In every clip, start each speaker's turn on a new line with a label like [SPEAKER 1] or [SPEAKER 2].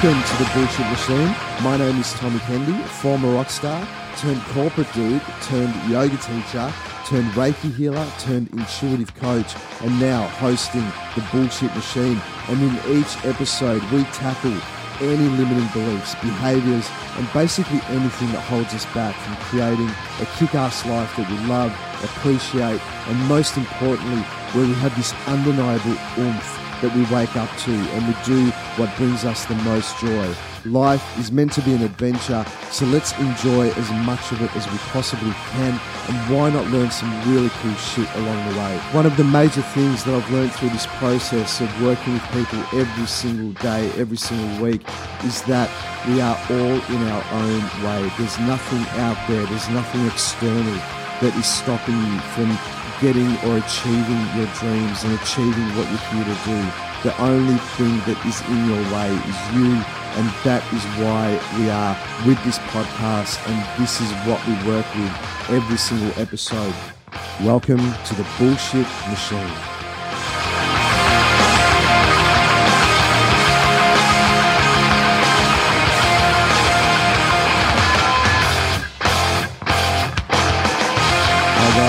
[SPEAKER 1] Welcome to the Bullshit Machine. My name is Tommy Kendi, former rock star, turned corporate dude, turned yoga teacher, turned Reiki healer, turned intuitive coach, and now hosting the Bullshit Machine. And in each episode, we tackle any limiting beliefs, behaviors, and basically anything that holds us back from creating a kick ass life that we love, appreciate, and most importantly, where we have this undeniable oomph that we wake up to and we do what brings us the most joy. Life is meant to be an adventure, so let's enjoy as much of it as we possibly can, and why not learn some really cool shit along the way? One of the major things that I've learned through this process of working with people every single day, every single week, is that we are all in our own way. There's nothing out there, there's nothing external that is stopping you from getting or achieving your dreams and achieving what you're here to do. The only thing that is in your way is you, and that is why we are with this podcast, and this is what we work with every single episode. Welcome to the Bullshit Machine.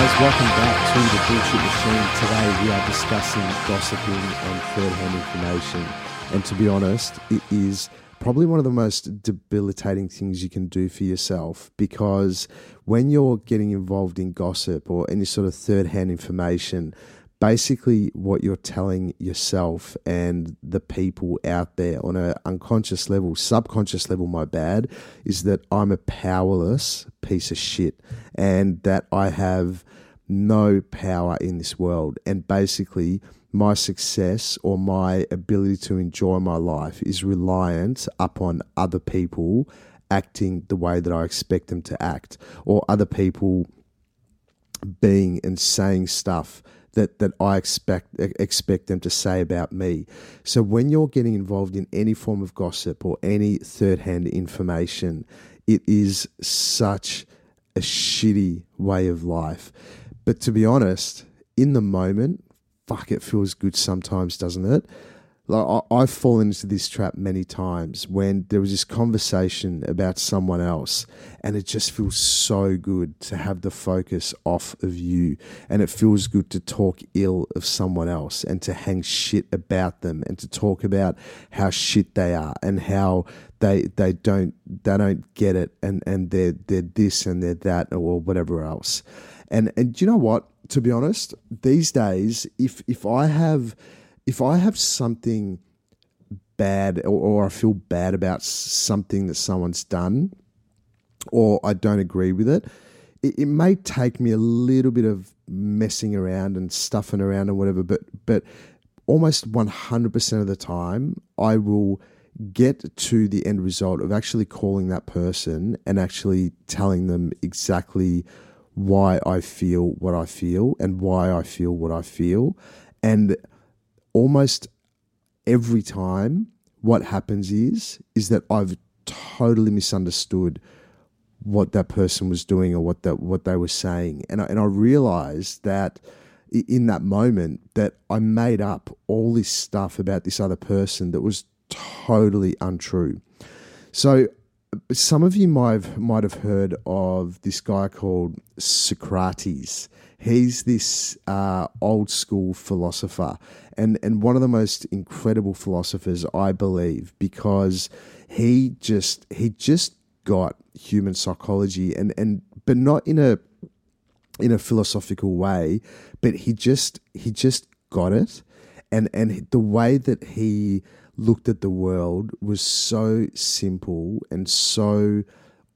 [SPEAKER 1] Guys, welcome back to the Bullshit Machine. Today we are discussing gossiping and third-hand information. And to be honest, it is probably one of the most debilitating things you can do for yourself because when you're getting involved in gossip or any sort of third-hand information, basically what you're telling yourself and the people out there on an unconscious level, subconscious level, my bad, is that I'm a powerless piece of shit and that I have no power in this world. And basically, my success or my ability to enjoy my life is reliant upon other people acting the way that I expect them to act or other people being and saying stuff that, that I expect expect them to say about me. So when you're getting involved in any form of gossip or any third hand information, it is such a shitty way of life. But to be honest, in the moment, fuck, it feels good sometimes, doesn't it? Like I, I've fallen into this trap many times when there was this conversation about someone else, and it just feels so good to have the focus off of you, and it feels good to talk ill of someone else and to hang shit about them and to talk about how shit they are and how they they don't they don't get it and and they're they're this and they're that or whatever else, and and you know what? To be honest, these days, if if I have if I have something bad or, or, I feel bad about something that someone's done or I don't agree with it, it, it may take me a little bit of messing around and stuffing around and whatever, but but almost 100% of the time I will get to the end result of actually calling that person and actually telling them exactly why I feel what I feel and why I feel what I feel and almost every time what happens is is that I've totally misunderstood what that person was doing or what that what they were saying and I, and I realized that in that moment that I made up all this stuff about this other person that was totally untrue. So some of you might have, might have heard of this guy called Socrates. He's this uh, old school philosopher and, and one of the most incredible philosophers, I believe, because he just he just got human psychology and, and but not in a in a philosophical way, but he just he just got it, and and the way that he looked at the world was so simple and so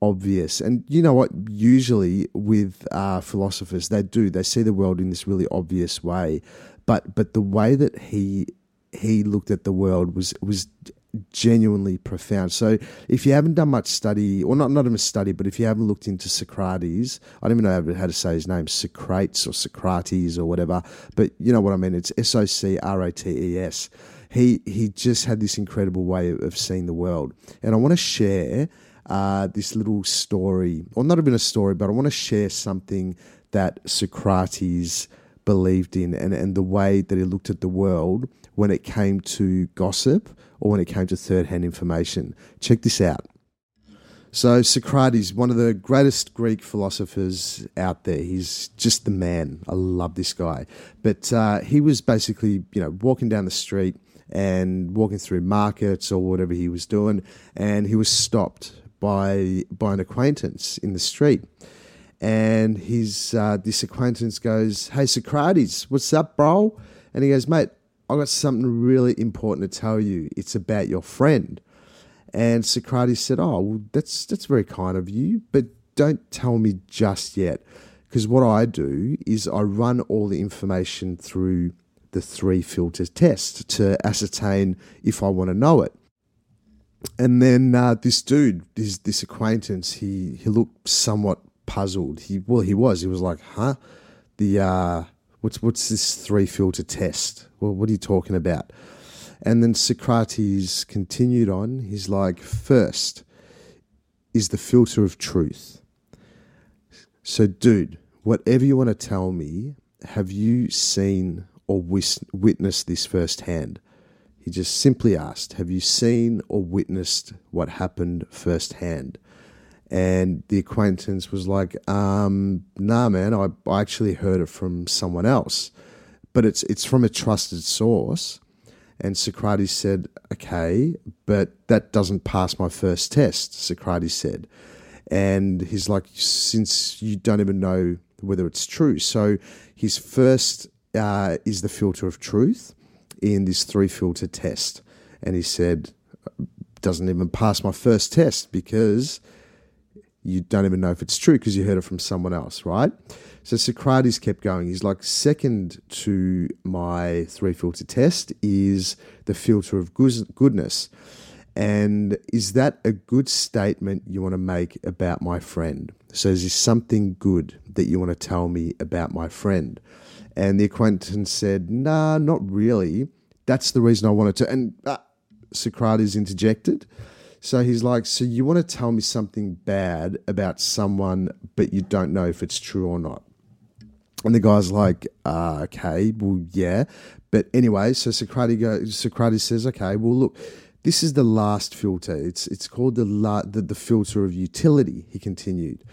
[SPEAKER 1] obvious. And you know what? Usually with uh, philosophers, they do they see the world in this really obvious way, but but the way that he he looked at the world was was genuinely profound. So if you haven't done much study, or not not even study, but if you haven't looked into Socrates, I don't even know how to say his name, Socrates or Socrates or whatever, but you know what I mean. It's S O C R A T E S. He he just had this incredible way of seeing the world, and I want to share. Uh, this little story, or not even a story, but I want to share something that Socrates believed in and, and the way that he looked at the world when it came to gossip or when it came to third hand information. Check this out. So, Socrates, one of the greatest Greek philosophers out there, he's just the man. I love this guy. But uh, he was basically, you know, walking down the street and walking through markets or whatever he was doing, and he was stopped by by an acquaintance in the street. And his uh, this acquaintance goes, "Hey Socrates, what's up, bro?" And he goes, "Mate, I got something really important to tell you. It's about your friend." And Socrates said, "Oh, well, that's that's very kind of you, but don't tell me just yet, because what I do is I run all the information through the three filter test to ascertain if I want to know it." And then uh, this dude, this this acquaintance, he he looked somewhat puzzled. He well, he was. He was like, "Huh? The uh, what's what's this three filter test? Well, what are you talking about?" And then Socrates continued on. He's like, first is the filter of truth. So, dude, whatever you want to tell me, have you seen or witnessed this firsthand? He just simply asked, Have you seen or witnessed what happened firsthand? And the acquaintance was like, um, Nah, man, I, I actually heard it from someone else, but it's, it's from a trusted source. And Socrates said, Okay, but that doesn't pass my first test, Socrates said. And he's like, Since you don't even know whether it's true. So his first uh, is the filter of truth in this three filter test. And he said, Doesn't even pass my first test because you don't even know if it's true because you heard it from someone else, right? So Socrates kept going. He's like, second to my three filter test is the filter of goodness. And is that a good statement you want to make about my friend? So, is this something good that you want to tell me about my friend? And the acquaintance said, Nah, not really. That's the reason I wanted to. And uh, Socrates interjected. So he's like, So you want to tell me something bad about someone, but you don't know if it's true or not? And the guy's like, uh, okay, well, yeah. But anyway, so Socrates, Socrates says, okay, well, look, this is the last filter. It's, it's called the, la- the, the filter of utility, he continued.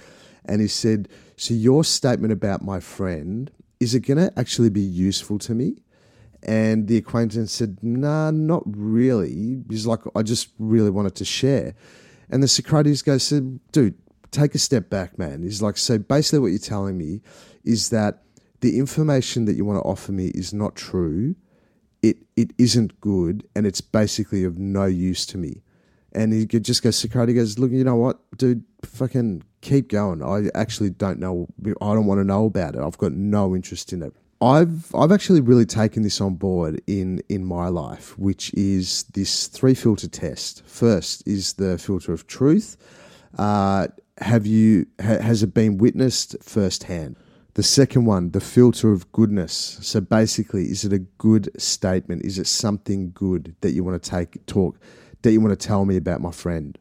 [SPEAKER 1] And he said, so your statement about my friend, is it going to actually be useful to me? And the acquaintance said, nah, not really. He's like, I just really wanted to share. And the Socrates goes, said, dude, take a step back, man. He's like, so basically what you're telling me is that the information that you want to offer me is not true. It it isn't good, and it's basically of no use to me. And he just goes, Socrates goes, look, you know what, dude, fucking keep going. I actually don't know. I don't want to know about it. I've got no interest in it. I've I've actually really taken this on board in in my life, which is this three filter test. First is the filter of truth. Uh, have you ha, has it been witnessed firsthand? The second one, the filter of goodness. So basically, is it a good statement? Is it something good that you want to take talk that you want to tell me about my friend?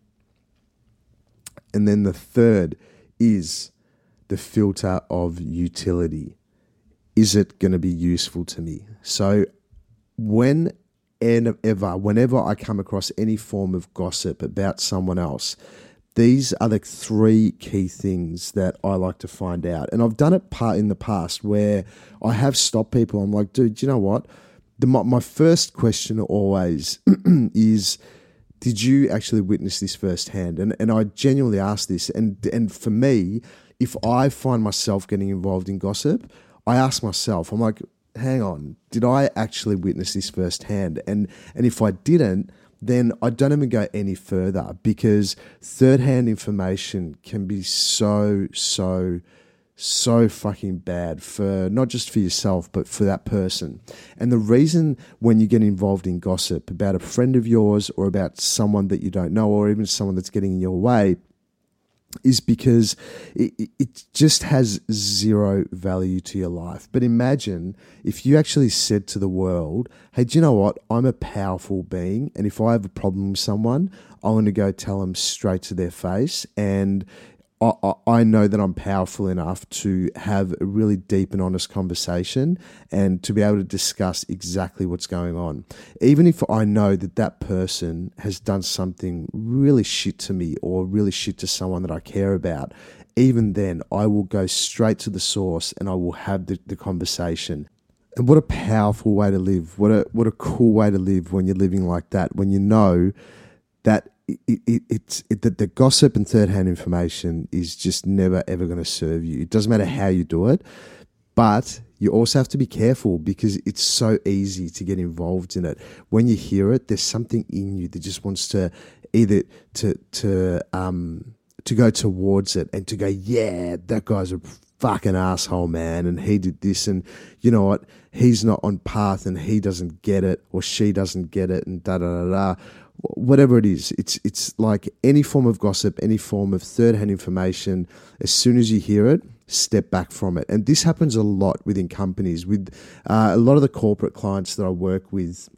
[SPEAKER 1] And then the third is the filter of utility. Is it going to be useful to me? So when ever, whenever I come across any form of gossip about someone else, these are the three key things that I like to find out. And I've done it part in the past where I have stopped people. I'm like, dude, you know what? The, my, my first question always is, did you actually witness this firsthand? And and I genuinely ask this. And and for me, if I find myself getting involved in gossip, I ask myself, I'm like, hang on, did I actually witness this firsthand? And and if I didn't, then I don't even go any further because third hand information can be so, so, so fucking bad for not just for yourself, but for that person. And the reason when you get involved in gossip about a friend of yours or about someone that you don't know or even someone that's getting in your way is because it, it just has zero value to your life. But imagine if you actually said to the world, hey, do you know what? I'm a powerful being. And if I have a problem with someone, I'm going to go tell them straight to their face. And I, I know that I'm powerful enough to have a really deep and honest conversation and to be able to discuss exactly what's going on. Even if I know that that person has done something really shit to me or really shit to someone that I care about, even then, I will go straight to the source and I will have the, the conversation. And what a powerful way to live. What a, what a cool way to live when you're living like that, when you know that it, it, it's it, the, the gossip and third hand information is just never ever going to serve you. It doesn't matter how you do it, but you also have to be careful because it's so easy to get involved in it. When you hear it, there's something in you that just wants to either to to um to go towards it and to go, yeah, that guy's a fucking asshole, man, and he did this, and you know what, he's not on path, and he doesn't get it, or she doesn't get it, and da da da da whatever it is, it's it's like any form of gossip, any form of third hand information. As soon as you hear it, step back from it. And this happens a lot within companies. With uh, a lot of the corporate clients that I work with,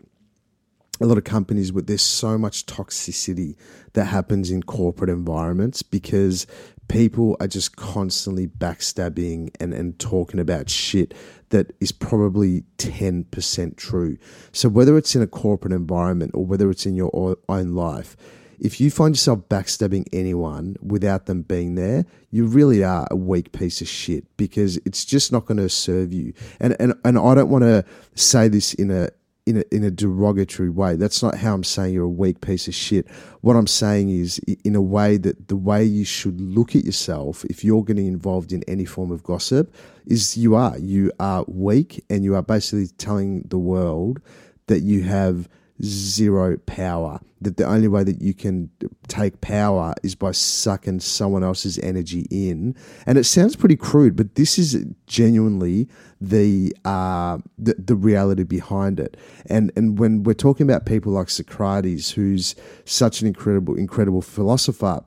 [SPEAKER 1] a lot of companies with there's so much toxicity that happens in corporate environments because people are just constantly backstabbing and, and talking about shit that is probably 10% true. So, whether it's in a corporate environment or whether it's in your own life, if you find yourself backstabbing anyone without them being there, you really are a weak piece of shit because it's just not going to serve you. And and and I don't want to say this in a in a, in a derogatory way. That's not how I'm saying you're a weak piece of shit. What I'm saying is in a way that the way you should look at yourself if you're getting involved in any form of gossip is you are. You are weak and you are basically telling the world that you have zero power. That the only way that you can take power is by sucking someone else's energy in. And it sounds pretty crude, but this is genuinely the uh, the, the reality behind it. And and when we're talking about people like Socrates, who's such an incredible incredible philosopher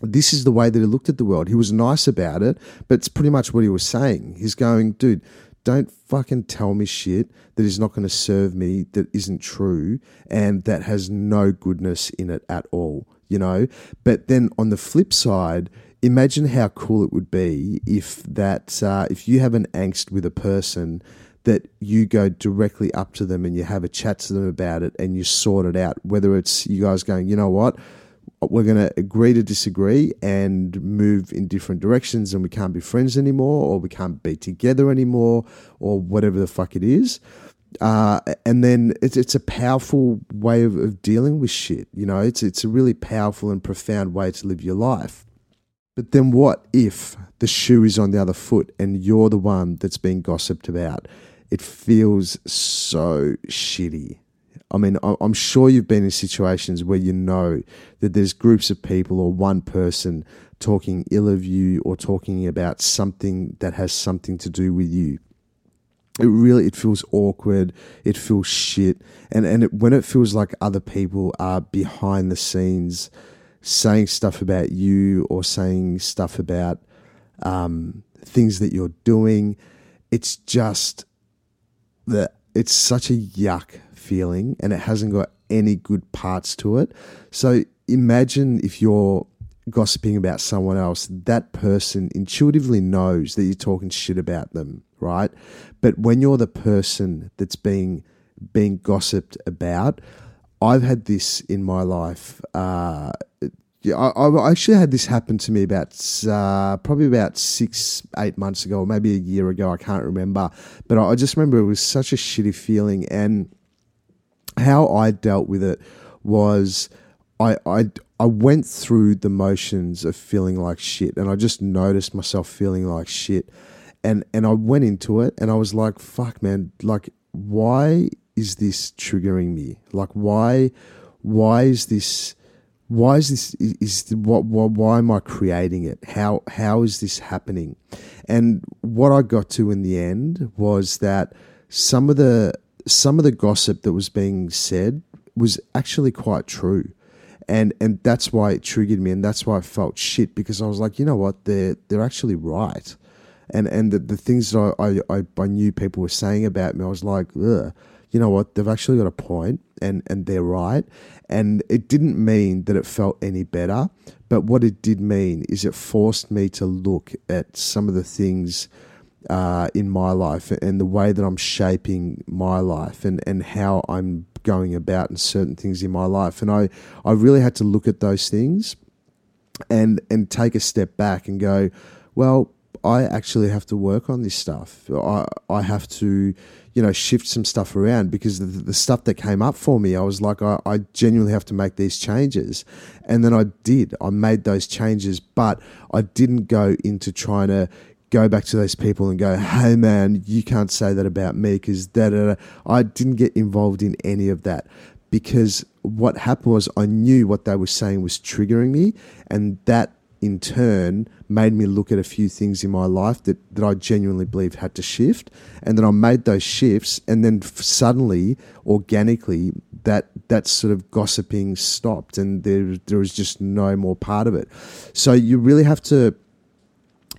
[SPEAKER 1] this is the way that he looked at the world. He was nice about it, but it's pretty much what he was saying. He's going, dude, don't fucking tell me shit that is not going to serve me, that isn't true, and that has no goodness in it at all, you know? But then on the flip side, imagine how cool it would be if that, uh, if you have an angst with a person, that you go directly up to them and you have a chat to them about it and you sort it out. Whether it's you guys going, you know what, we're going to agree to disagree and move in different directions and we can't be friends anymore or we can't be together anymore or whatever the fuck it is. Uh, and then it's, it's a powerful way of, of dealing with shit. You know, it's, it's a really powerful and profound way to live your life. But then what if the shoe is on the other foot and you're the one that's being gossiped about? It feels so shitty. I mean, I'm sure you've been in situations where you know that there's groups of people or one person talking ill of you or talking about something that has something to do with you. It really it feels awkward. It feels shit, and and it, when it feels like other people are behind the scenes, saying stuff about you or saying stuff about um, things that you're doing, it's just that it's such a yuck feeling and it hasn't got any good parts to it. So imagine if you're gossiping about someone else, that person intuitively knows that you're talking shit about them, right? But when you're the person that's being being gossiped about, I've had this in my life. Uh, I, I actually had this happen to me about uh, probably about six, eight months ago, or maybe a year ago. I can't remember, but I just remember it was such a shitty feeling, and how I dealt with it was I, I, I went through the motions of feeling like shit and I just noticed myself feeling like shit. And, and I went into it and I was like, fuck, man, like, why is this triggering me? Like, why, why is this, why is this, is, what, why, why am I creating it? How, how is this happening? And what I got to in the end was that some of the, some of the gossip that was being said was actually quite true. And and that's why it triggered me and that's why I felt shit because I was like, you know what, they're they're actually right. And and the, the things that I, I, I knew people were saying about me, I was like, ugh, you know what, they've actually got a point and, and they're right. And it didn't mean that it felt any better, but what it did mean is it forced me to look at some of the things uh, in my life and the way that I'm shaping my life and, and how I'm going about in certain things in my life. And I, I really had to look at those things and and take a step back and go, well, I actually have to work on this stuff. I I have to, you know, shift some stuff around because the, the stuff that came up for me, I was like, I, I genuinely have to make these changes, and then I did. I made those changes, but I didn't go into trying to go back to those people and go, hey man, you can't say that about me because that I didn't get involved in any of that because what happened was I knew what they were saying was triggering me, and that in turn made me look at a few things in my life that, that I genuinely believe had to shift. And then I made those shifts, and then suddenly, organically, that that sort of gossiping stopped, and there there was just no more part of it. So you really have to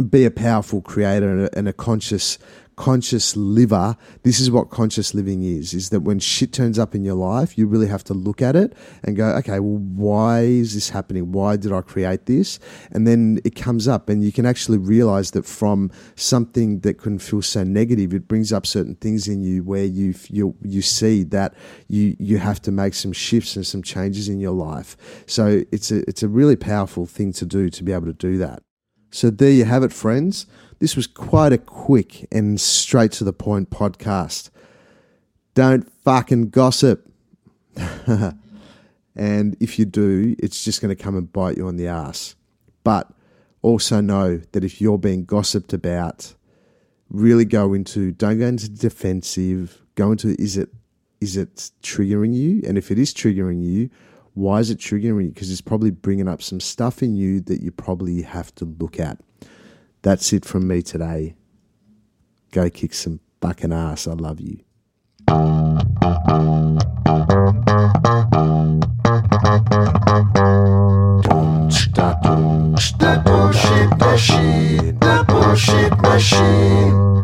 [SPEAKER 1] be a powerful creator and a, and a conscious conscious liver. This is what conscious living is is that when shit turns up in your life you really have to look at it and go okay well why is this happening? Why did i create this? And then it comes up and you can actually realize that from something that can feel so negative it brings up certain things in you where you you you see that you you have to make some shifts and some changes in your life. So it's a it's a really powerful thing to do to be able to do that so there you have it, friends. This was quite a quick and straight to the point podcast. Don't fucking gossip. and if you do, it's just going to come and bite you on the ass. But also know that if you're being gossiped about, really go into don't go into defensive. Go into is it is it triggering you? And if it is triggering you, why is it triggering you? Because it's probably bringing up some stuff in you that you probably have to look at. That's it from me today. Go kick some fucking ass. I love you. Bullshit machine, bullshit machine.